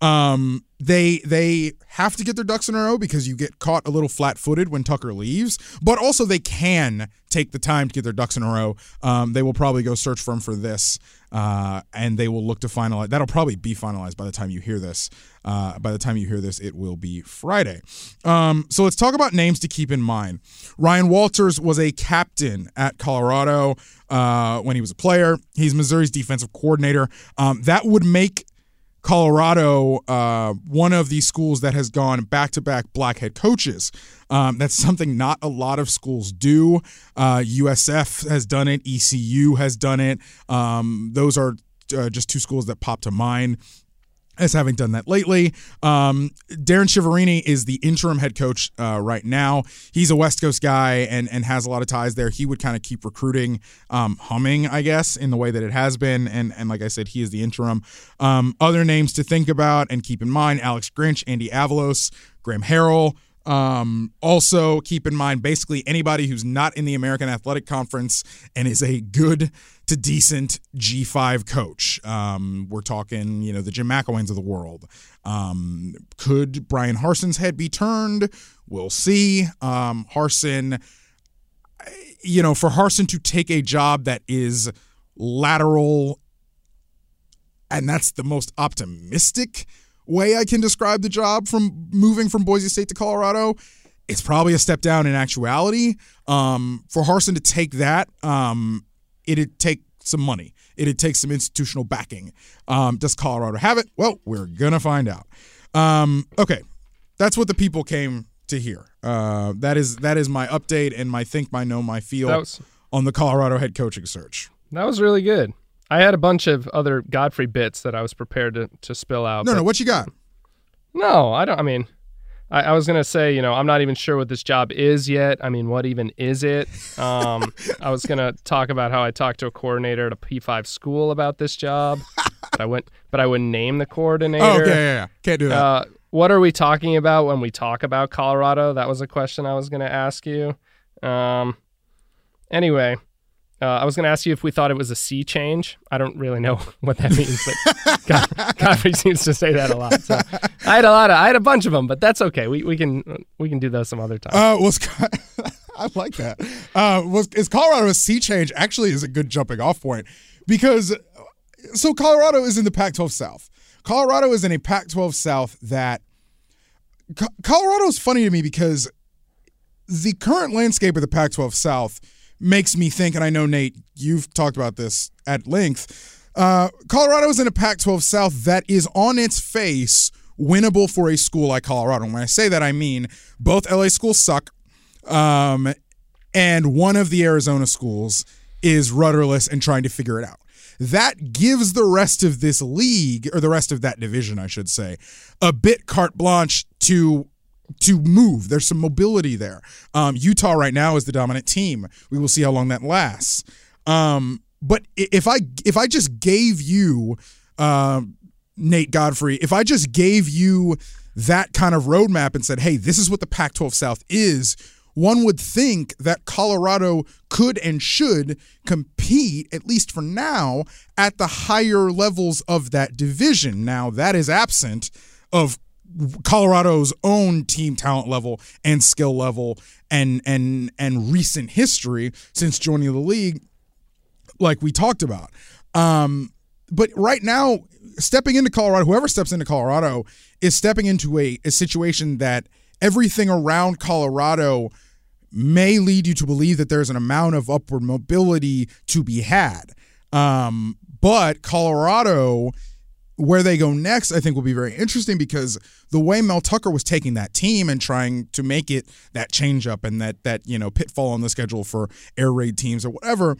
S1: Um, they they have to get their ducks in a row because you get caught a little flat-footed when Tucker leaves, but also they can take the time to get their ducks in a row. Um, they will probably go search for him for this uh, and they will look to finalize. That'll probably be finalized by the time you hear this. Uh, by the time you hear this, it will be Friday. Um, so let's talk about names to keep in mind. Ryan Walters was a captain at Colorado uh, when he was a player. He's Missouri's defensive coordinator. Um, that would make Colorado, uh, one of these schools that has gone back to back black head coaches. Um, that's something not a lot of schools do. Uh, USF has done it, ECU has done it. Um, those are uh, just two schools that pop to mind as having done that lately. Um, Darrin Chiaverini is the interim head coach uh, right now. He's a West Coast guy and and has a lot of ties there. He would kind of keep recruiting um, humming, I guess, in the way that it has been. And and like I said, he is the interim. Um, other names to think about and keep in mind: Alex Grinch, Andy Avalos, Graham Harrell. Um, also, keep in mind basically anybody who's not in the American Athletic Conference and is a good to decent G5 coach. Um, we're talking, you know, the Jim McElwains of the world. Um, could Bryan Harsin's head be turned? We'll see. Um, Harsin, you know, for Harsin to take a job that is lateral, and that's the most optimistic way I can describe the job from moving from Boise State to Colorado. It's probably a step down in actuality. Um, for Harsin to take that, um, it'd take some money. It'd take some institutional backing. Um, does Colorado have it? Well, we're gonna find out. Um, okay, that's what the people came to hear. Uh, that is that is my update and my think, my know, my feel was, on the Colorado head coaching search.
S2: That was really good. I had a bunch of other Godfrey bits that I was prepared to, to spill out.
S1: No, no, what you got?
S2: No, I don't. I mean, I, I, was gonna say, you know, I'm not even sure what this job is yet. I mean, what even is it? Um, I was gonna talk about how I talked to a coordinator at a P5 school about this job, but I went, but I wouldn't name the coordinator.
S1: Oh, okay, yeah, yeah, can't do that. Uh,
S2: what are we talking about when we talk about Colorado? That was a question I was gonna ask you. Um, anyway, uh, I was going to ask you if we thought it was a sea change. I don't really know what that means, but God, Godfrey seems to say that a lot. So I had a lot of, I had a bunch of them, but that's okay. We we can we can do those some other time.
S1: Uh, was I like that. Uh, was is Colorado a sea change? Actually, is a good jumping off point because so Colorado is in the Pac-12 South. Colorado is in a Pac-12 South that Colorado is funny to me because the current landscape of the Pac-12 South makes me think, and I know, Nate, you've talked about this at length. Uh, Colorado is in a Pac 12 South that is on its face winnable for a school like Colorado. And when I say that, I mean both LA schools suck, um, and one of the Arizona schools is rudderless and trying to figure it out. That gives the rest of this league, or the rest of that division, I should say, a bit carte blanche to to move. There's some mobility there. Um, Utah right now is the dominant team. We will see how long that lasts. Um, but if I if I just gave you uh, Nate Godfrey, if I just gave you that kind of roadmap and said, "Hey, this is what the Pac-12 South is," one would think that Colorado could and should compete, at least for now, at the higher levels of that division. Now, that is absent of Colorado's own team talent level and skill level and and and recent history since joining the league, like we talked about. Um, but right now, stepping into Colorado, whoever steps into Colorado is stepping into a, a situation that everything around Colorado may lead you to believe that there's an amount of upward mobility to be had. Um, but Colorado where they go next, I think, will be very interesting because the way Mel Tucker was taking that team and trying to make it that change up and that that you know pitfall on the schedule for air raid teams or whatever.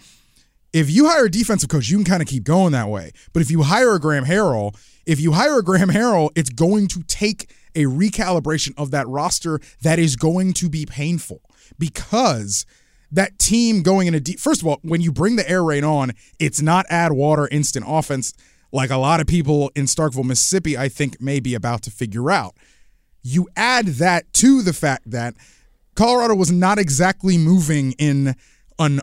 S1: If you hire a defensive coach, you can kind of keep going that way. But if you hire a Graham Harrell, if you hire a Graham Harrell, it's going to take a recalibration of that roster that is going to be painful because that team going in a deep. First of all, when you bring the air raid on, it's not add water instant offense like a lot of people in Starkville, Mississippi, I think may be about to figure out. You add that to the fact that Colorado was not exactly moving in an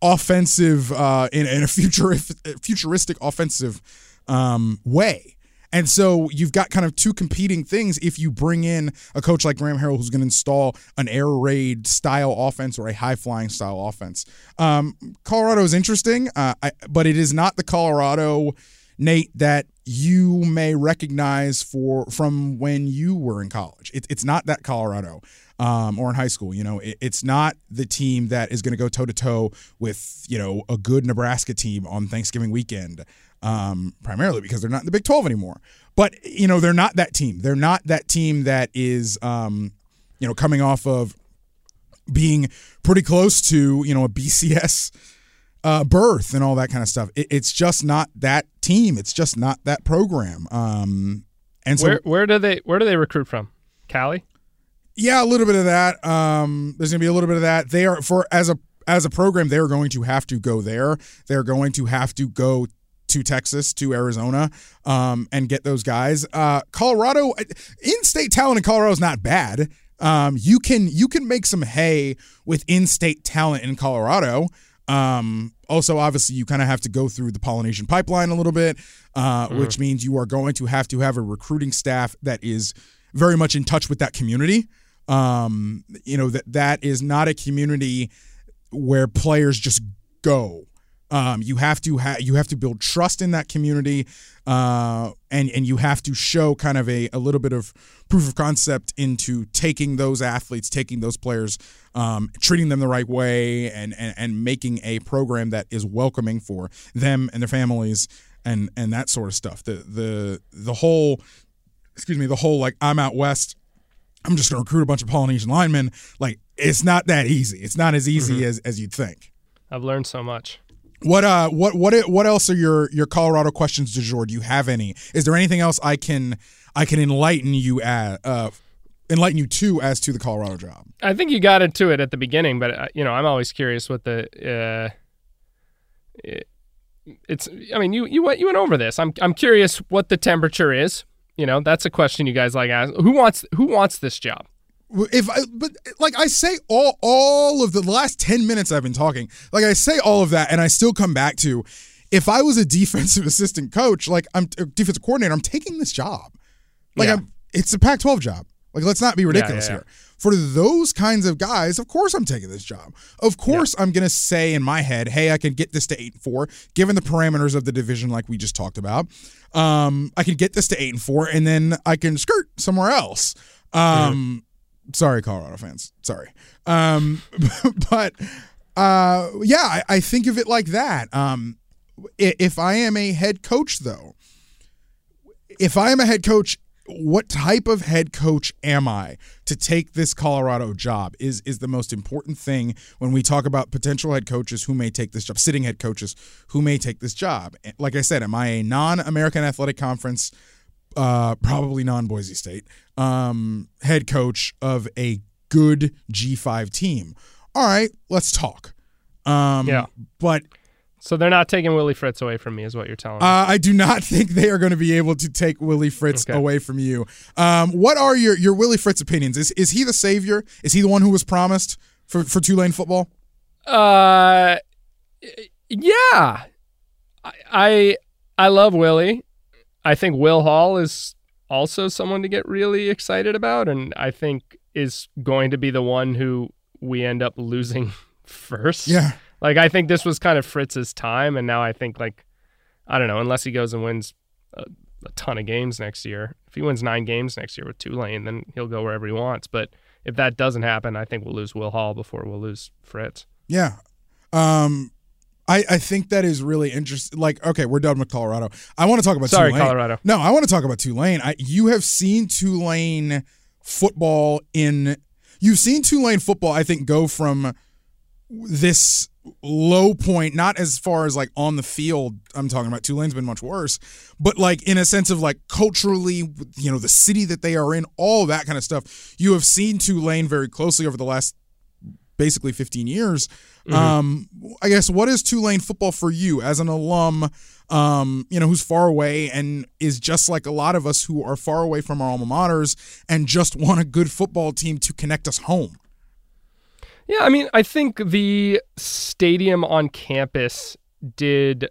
S1: offensive, uh, in, in a future, futuristic offensive um, way. And so you've got kind of two competing things if you bring in a coach like Graham Harrell who's going to install an air raid style offense or a high flying style offense. Um, Colorado is interesting, uh, I, but it is not the Colorado, Nate, that you may recognize for from when you were in college. It, it's not that Colorado um, or in high school. You know, it, it's not the team that is going to go toe to toe with you know a good Nebraska team on Thanksgiving weekend. Um, primarily because they're not in the Big 12 anymore. But you know, they're not that team. They're not that team that is um, you know coming off of being pretty close to you know a BCS uh, berth and all that kind of stuff. It, it's just not that team. It's just not that program. Um, and so
S2: where where do they where do they recruit from? Cali.
S1: Yeah, a little bit of that. Um, there's gonna be a little bit of that. They are for as a as a program, they are going to have to go there. They're going to have to go to Texas, to Arizona, um, and get those guys. Uh, Colorado, in-state talent in Colorado is not bad. Um, you can you can make some hay with in-state talent in Colorado. Um, also, obviously, you kind of have to go through the Polynesian pipeline a little bit, uh, mm-hmm. which means you are going to have to have a recruiting staff that is very much in touch with that community. Um, you know that that is not a community where players just go. Um, you have to ha- you have to build trust in that community, uh, and and you have to show kind of a, a little bit of proof of concept into taking those athletes, taking those players, um, treating them the right way, and, and and making a program that is welcoming for them and their families, and and that sort of stuff. The the the whole, excuse me, the whole like I'm out west. I'm just going to recruit a bunch of Polynesian linemen. Like it's not that easy. It's not as easy mm-hmm. as as you'd think.
S2: I've learned so much.
S1: What uh what what what else are your your Colorado questions du jour? Do you have any? Is there anything else I can I can enlighten you at uh enlighten you to as to the Colorado job?
S2: I think you got into it at the beginning, but uh, you know I'm always curious what the uh, it, it's. I mean you you went you went over this. I'm I'm curious what the temperature is. You know that's a question you guys like ask. Who wants who wants this job?
S1: If I, but like I say all all of the last 10 minutes I've been talking like I say all of that and I still come back to if I was a defensive assistant coach like I'm a defensive coordinator I'm taking this job. Like yeah. I'm it's a Pac-12 job. Like let's not be ridiculous yeah, yeah, here. For those kinds of guys of course I'm taking this job. Of course I'm going to say in my head hey I can get this to 8 and 4 given the parameters of the division like we just talked about. Um I can get this to 8 and 4 and then I can skirt somewhere else. Um sorry, Colorado fans. Sorry. Um, but uh, yeah, I, I, think of it like that. Um, if I am a head coach, though, if I am a head coach, what type of head coach am I to take this Colorado job is is the most important thing when we talk about potential head coaches who may take this job, sitting head coaches who may take this job. Like I said, am I a non-American Athletic Conference uh, probably non Boise State, um, head coach of a good G5 team. All right, let's talk. Um, yeah. But.
S2: So they're not taking Willie Fritz away from me, is what you're telling me.
S1: Uh, I do not think they are going to be able to take Willie Fritz okay. away from you. Um, what are your your Willie Fritz opinions? Is is he the savior? Is he the one who was promised for for Tulane football?
S2: Uh, yeah. I I, I love Willie. I think Will Hall is also someone to get really excited about, and I think is going to be the one who we end up losing first.
S1: Yeah.
S2: Like I think this was kind of Fritz's time, and now I think like I don't know, unless he goes and wins a, a ton of games next year. If he wins nine games next year with Tulane, then he'll go wherever he wants. But if that doesn't happen, I think we'll lose Will Hall before we'll lose Fritz.
S1: Yeah. Um, I, I think that is really interesting. Like, okay, we're done with Colorado. I want to talk about
S2: Sorry,
S1: Tulane.
S2: Colorado.
S1: No, I want to talk about Tulane. I, you have seen Tulane football in. You've seen Tulane football, I think, go from this low point, not as far as like on the field. I'm talking about Tulane's been much worse, but like in a sense of like culturally, you know, the city that they are in, all that kind of stuff. You have seen Tulane very closely over the last basically 15 years. Mm-hmm. Um, I guess what is Tulane football for you as an alum? Um, you know, who's far away and is just like a lot of us who are far away from our alma maters and just want a good football team to connect us home.
S2: Yeah, I mean, I think the stadium on campus did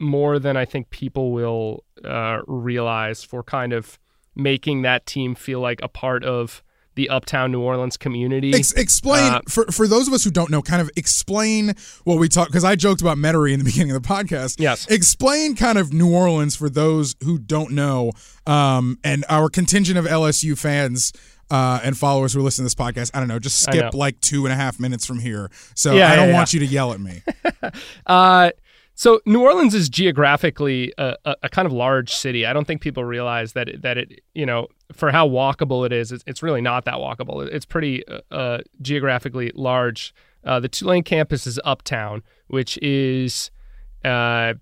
S2: more than I think people will uh, realize for kind of making that team feel like a part of the uptown New Orleans community.
S1: Ex- explain uh, for for those of us who don't know, kind of explain what we talk because I joked about Metairie in the beginning of the podcast.
S2: Yes,
S1: explain kind of New Orleans for those who don't know, um, and our contingent of LSU fans. Uh, and followers who listen to this podcast, I don't know, just skip like two and a half minutes from here. So yeah, I don't yeah, want yeah. you to yell at me.
S2: uh, so New Orleans is geographically a, a, a, kind of large city. I don't think people realize that it, that it you know for how walkable it is, it's, it's really not that walkable. It's pretty uh, uh, geographically large. Uh, the Tulane campus is uptown, which is uh,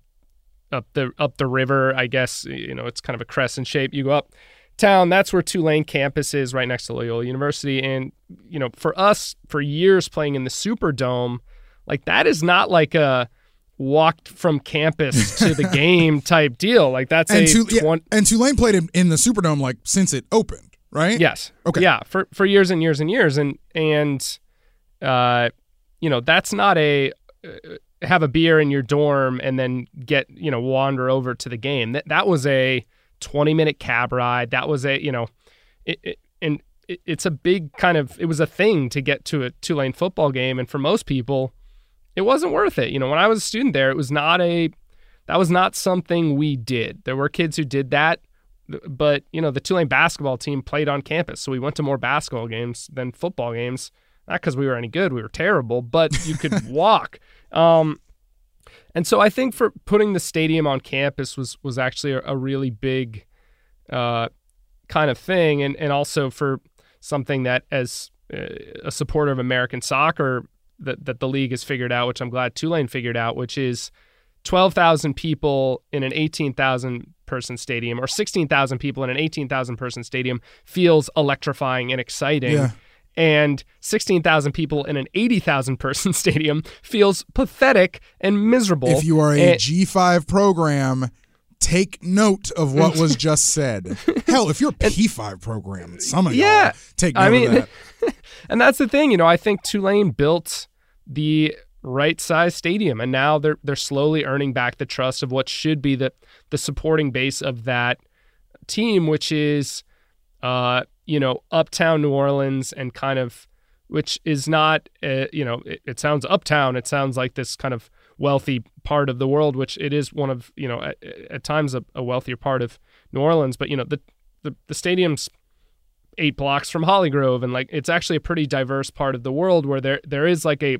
S2: up the up the river. I guess you know it's kind of a crescent shape. You go up town. That's where Tulane campus is, right next to Loyola University. And you know, for us, for years playing in the Superdome, like that is not like a walked from campus to the game type deal. Like that's
S1: and
S2: a
S1: Tul- yeah, and Tulane played in, in the Superdome like since it opened, right?
S2: Yes.
S1: Okay.
S2: Yeah, for for years and years and years, and and uh, you know that's not a uh, have a beer in your dorm and then get you know wander over to the game. That that was a twenty minute cab ride. That was a you know, it, it, and it, it's a big kind of it was a thing to get to a Tulane football game, and for most people it wasn't worth it. You know, when I was a student there, it was not a that was not something we did. There were kids who did that, but you know, the Tulane basketball team played on campus, so we went to more basketball games than football games. Not because we were any good, we were terrible, but you could walk. Um, and so I think for putting the stadium on campus was was actually a, a really big uh, kind of thing, and and also for something that as uh, a supporter of American soccer that, that the league has figured out, which I'm glad Tulane figured out, which is 12,000 people in an 18,000 person stadium or 16,000 people in an 18,000 person stadium feels electrifying and exciting. Yeah. And 16,000 people in an 80,000 person stadium feels pathetic and miserable.
S1: If you are a and, G5 program, take note of what was just said. Hell, if you're a P5 program, some of yeah, y'all take note I mean, of that.
S2: and that's the thing, you know, I think Tulane built the right size stadium. And now they're they're slowly earning back the trust of what should be the the supporting base of that team which is uh you know uptown New Orleans and kind of which is not uh, you know it, it, sounds uptown. It sounds like this kind of wealthy part of the world which it is one of you know at, at times a, a, wealthier part of New Orleans. But you know the the, the stadium's eight blocks from Holly Grove. And like it's actually a pretty diverse part of the world where there there is like a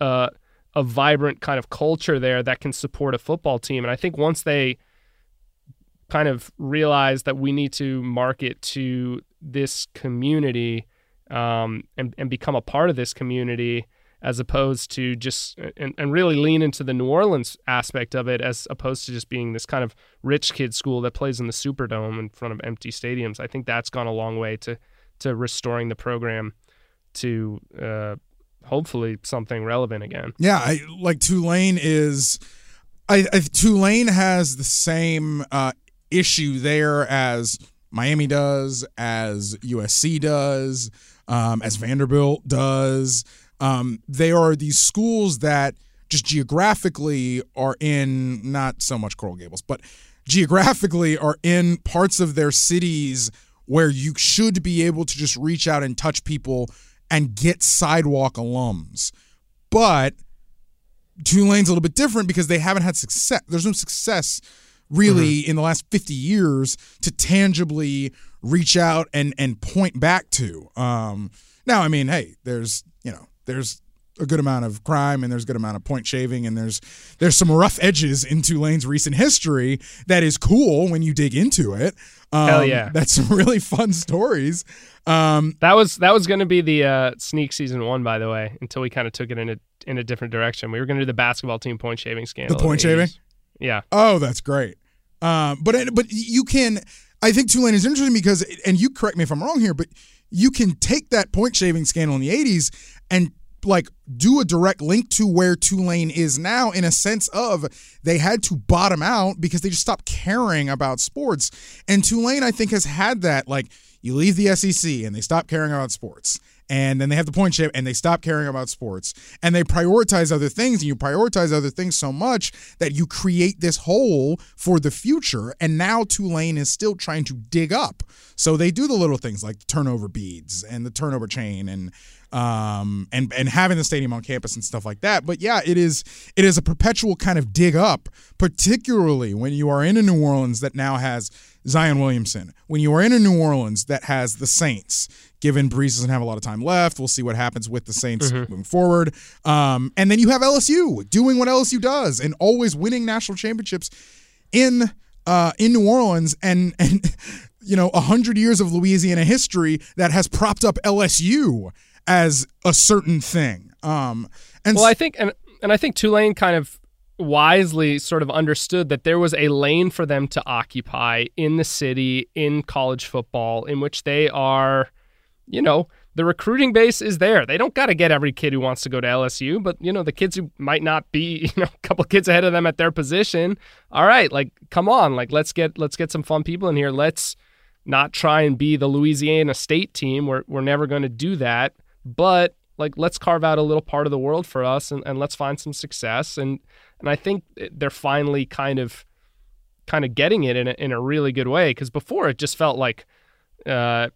S2: uh, a vibrant kind of culture there that can support a football team. And I think once they kind of realize that we need to market to this community um, and, and become a part of this community as opposed to just and, and really lean into the New Orleans aspect of it as opposed to just being this kind of rich kid school that plays in the Superdome in front of empty stadiums. I think that's gone a long way to to restoring the program to uh, hopefully something relevant again.
S1: Yeah, I, like Tulane is. I, I Tulane has the same uh, issue there as Miami does, as USC does, um, as Vanderbilt does. Um, they are these schools that just geographically are in not so much Coral Gables, but geographically are in parts of their cities where you should be able to just reach out and touch people and get sidewalk alums. But Tulane's a little bit different because they haven't had success. There's no success really mm-hmm. in the last 50 years to tangibly reach out and and point back to. Um, now, I mean, hey, there's you know there's a good amount of crime and there's a good amount of point shaving and there's there's some rough edges in Tulane's recent history that is cool when you dig into it.
S2: Um, Hell yeah,
S1: that's some really fun stories. Um,
S2: that was that was going to be the uh, sneak season one, by the way, until we kind of took it in a in a different direction. We were going to do the basketball team point shaving scandal.
S1: The point shaving,
S2: yeah.
S1: Oh, that's great. Um, but but you can. I think Tulane is interesting because, and you correct me if I'm wrong here, but you can take that point shaving scandal in the 80s and like do a direct link to where Tulane is now in a sense of they had to bottom out because they just stopped caring about sports. And Tulane, I think, has had that like you leave the SEC and they stop caring about sports. and then they have the point chip and they stop caring about sports and they prioritize other things and you prioritize other things so much that you create this hole for the future and now Tulane is still trying to dig up so they do the little things like turnover beads and the turnover chain and um, and and having the stadium on campus and stuff like that. But yeah, it is it is a perpetual kind of dig up, particularly when you are in a New Orleans that now has Zion Williamson. When you are in a New Orleans that has the Saints, given Brees doesn't have a lot of time left, we'll see what happens with the Saints mm-hmm. moving forward. Um, and then you have LSU doing what LSU does and always winning national championships in uh, in New Orleans and and you know a hundred years of Louisiana history that has propped up LSU as a certain thing. Um, and
S2: well, I think and and I think Tulane kind of wisely sort of understood that there was a lane for them to occupy in the city in college football in which they are, you know, the recruiting base is there. They don't got to get every kid who wants to go to LSU, but you know, the kids who might not be, you know, a couple kids ahead of them at their position. All right, like come on, like let's get let's get some fun people in here. Let's not try and be the Louisiana State team. We're we're never going to do that but like let's carve out a little part of the world for us and, and let's find some success. And and I think they're finally kind of kind of getting it in a, in a really good way. Because before it just felt like uh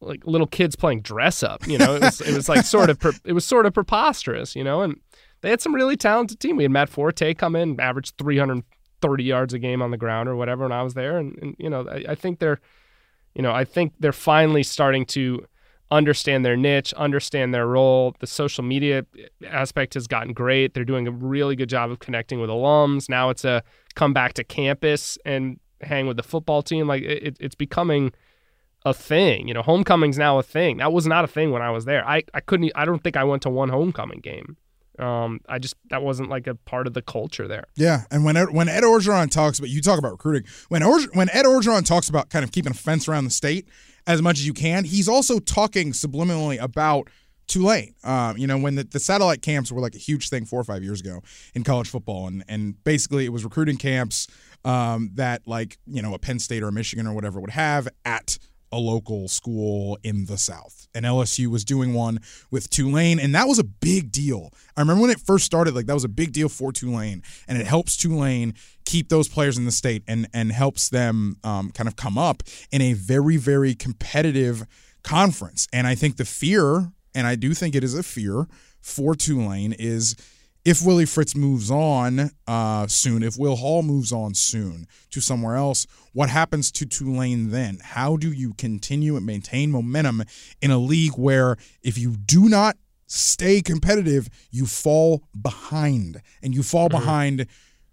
S2: like little kids playing dress up you know? It was it was like sort of it was sort of preposterous you know? And they had some really talented team. We had Matt Forte come in average 330 yards a game on the ground or whatever when I was there. And, and you know I, I think they're you know I think they're finally starting to understand their niche, understand their role. The social media aspect has gotten great. They're doing a really good job of connecting with alums. Now it's a come back to campus and hang with the football team. Like it, it's becoming a thing. You know, homecoming's now a thing. That was not a thing when I was there. I, I couldn't. I don't think I went to one homecoming game. Um, I just that wasn't like a part of the culture there.
S1: Yeah, and when when Ed Orgeron talks about you talk about recruiting, when Orge, when Ed Orgeron talks about kind of keeping a fence around the state as much as you can, he's also talking subliminally about Tulane. Um, you know, when the, the satellite camps were like a huge thing four or five years ago in college football, and and basically it was recruiting camps um, that like you know a Penn State or a Michigan or whatever would have at a local school in the South. And LSU was doing one with Tulane, and that was a big deal. I remember when it first started, like that was a big deal for Tulane, and it helps Tulane keep those players in the state and and helps them um, kind of come up in a very very competitive conference. And I think the fear, and I do think it is a fear for Tulane, is if Willie Fritz moves on uh, soon, if Will Hall moves on soon to somewhere else, what happens to Tulane then? How do you continue and maintain momentum in a league where if you do not stay competitive, you fall behind and you fall mm-hmm. behind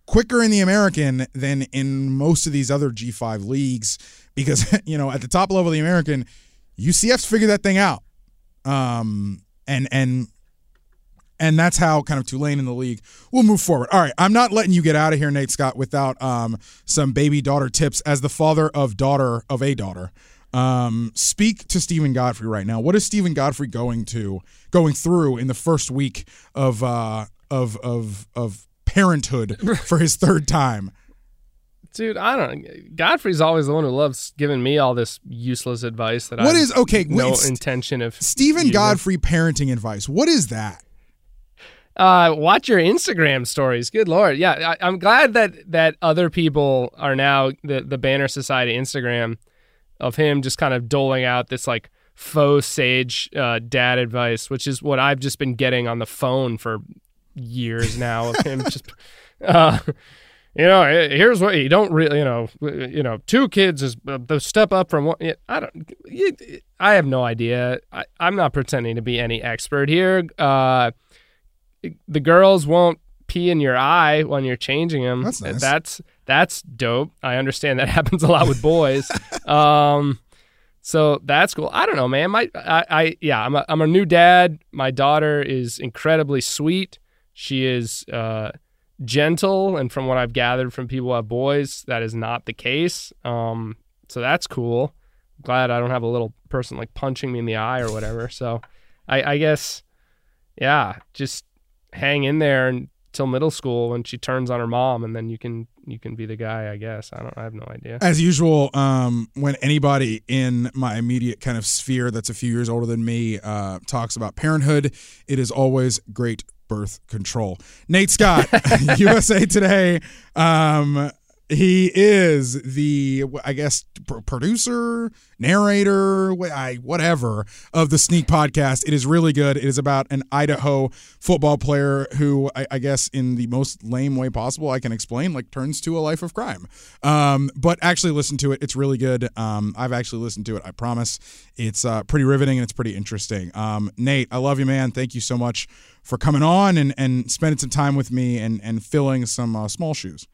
S1: quicker in the American than in most of these other G5 leagues because, you know, at the top level of the American, UCF's figured that thing out. Um, and and and that's how kind of Tulane in the league will move forward. All right, I'm not letting you get out of here, Nate Scott, without um, some baby daughter tips. As the father of daughter of a daughter, um, speak to Stephen Godfrey right now. What is Stephen Godfrey going to going through in the first week of uh, of of of parenthood for his third time?
S2: Dude, I don't. Godfrey's always the one who loves giving me all this useless advice that
S1: I. What is okay?
S2: No intention of.
S1: Stephen Godfrey parenting advice. What is that?
S2: Uh, watch your Instagram stories. Good lord, yeah. I, am glad that that other people are now the the Banner Society Instagram of him just kind of doling out this like faux sage uh, dad advice, which is what I've just been getting on the phone for years now of him just. Uh, you know, here's what you don't really, you know, you know, two kids is the step up from one. I don't, I have no idea. I, I'm not pretending to be any expert here. Uh, the girls won't pee in your eye when you're changing them.
S1: That's nice.
S2: That's that's dope. I understand that happens a lot with boys. um, so that's cool. I don't know, man. My I, I yeah, I'm a I'm a new dad. My daughter is incredibly sweet. She is uh, gentle, and from what I've gathered from people who have boys, that is not the case. Um, so that's cool. Glad I don't have a little person like punching me in the eye or whatever. So I, I guess, yeah, just hang in there until middle school when she turns on her mom, and then you can you can be the guy. I guess I don't. I have no idea.
S1: As usual, um, when anybody in my immediate kind of sphere that's a few years older than me uh, talks about parenthood, it is always great birth control. Nate Scott, USA Today. Um, he is the, I guess, producer, narrator, whatever of the Sneak podcast. It is really good. It is about an Idaho football player who, I, guess, in the most lame way possible, I can explain, like turns to a life of crime. Um, but actually, listen to it. It's really good. Um, I've actually listened to it. I promise. It's uh, pretty riveting and it's pretty interesting. Um, Nate, I love you, man. Thank you so much for coming on and, and spending some time with me and, and filling some uh, small shoes.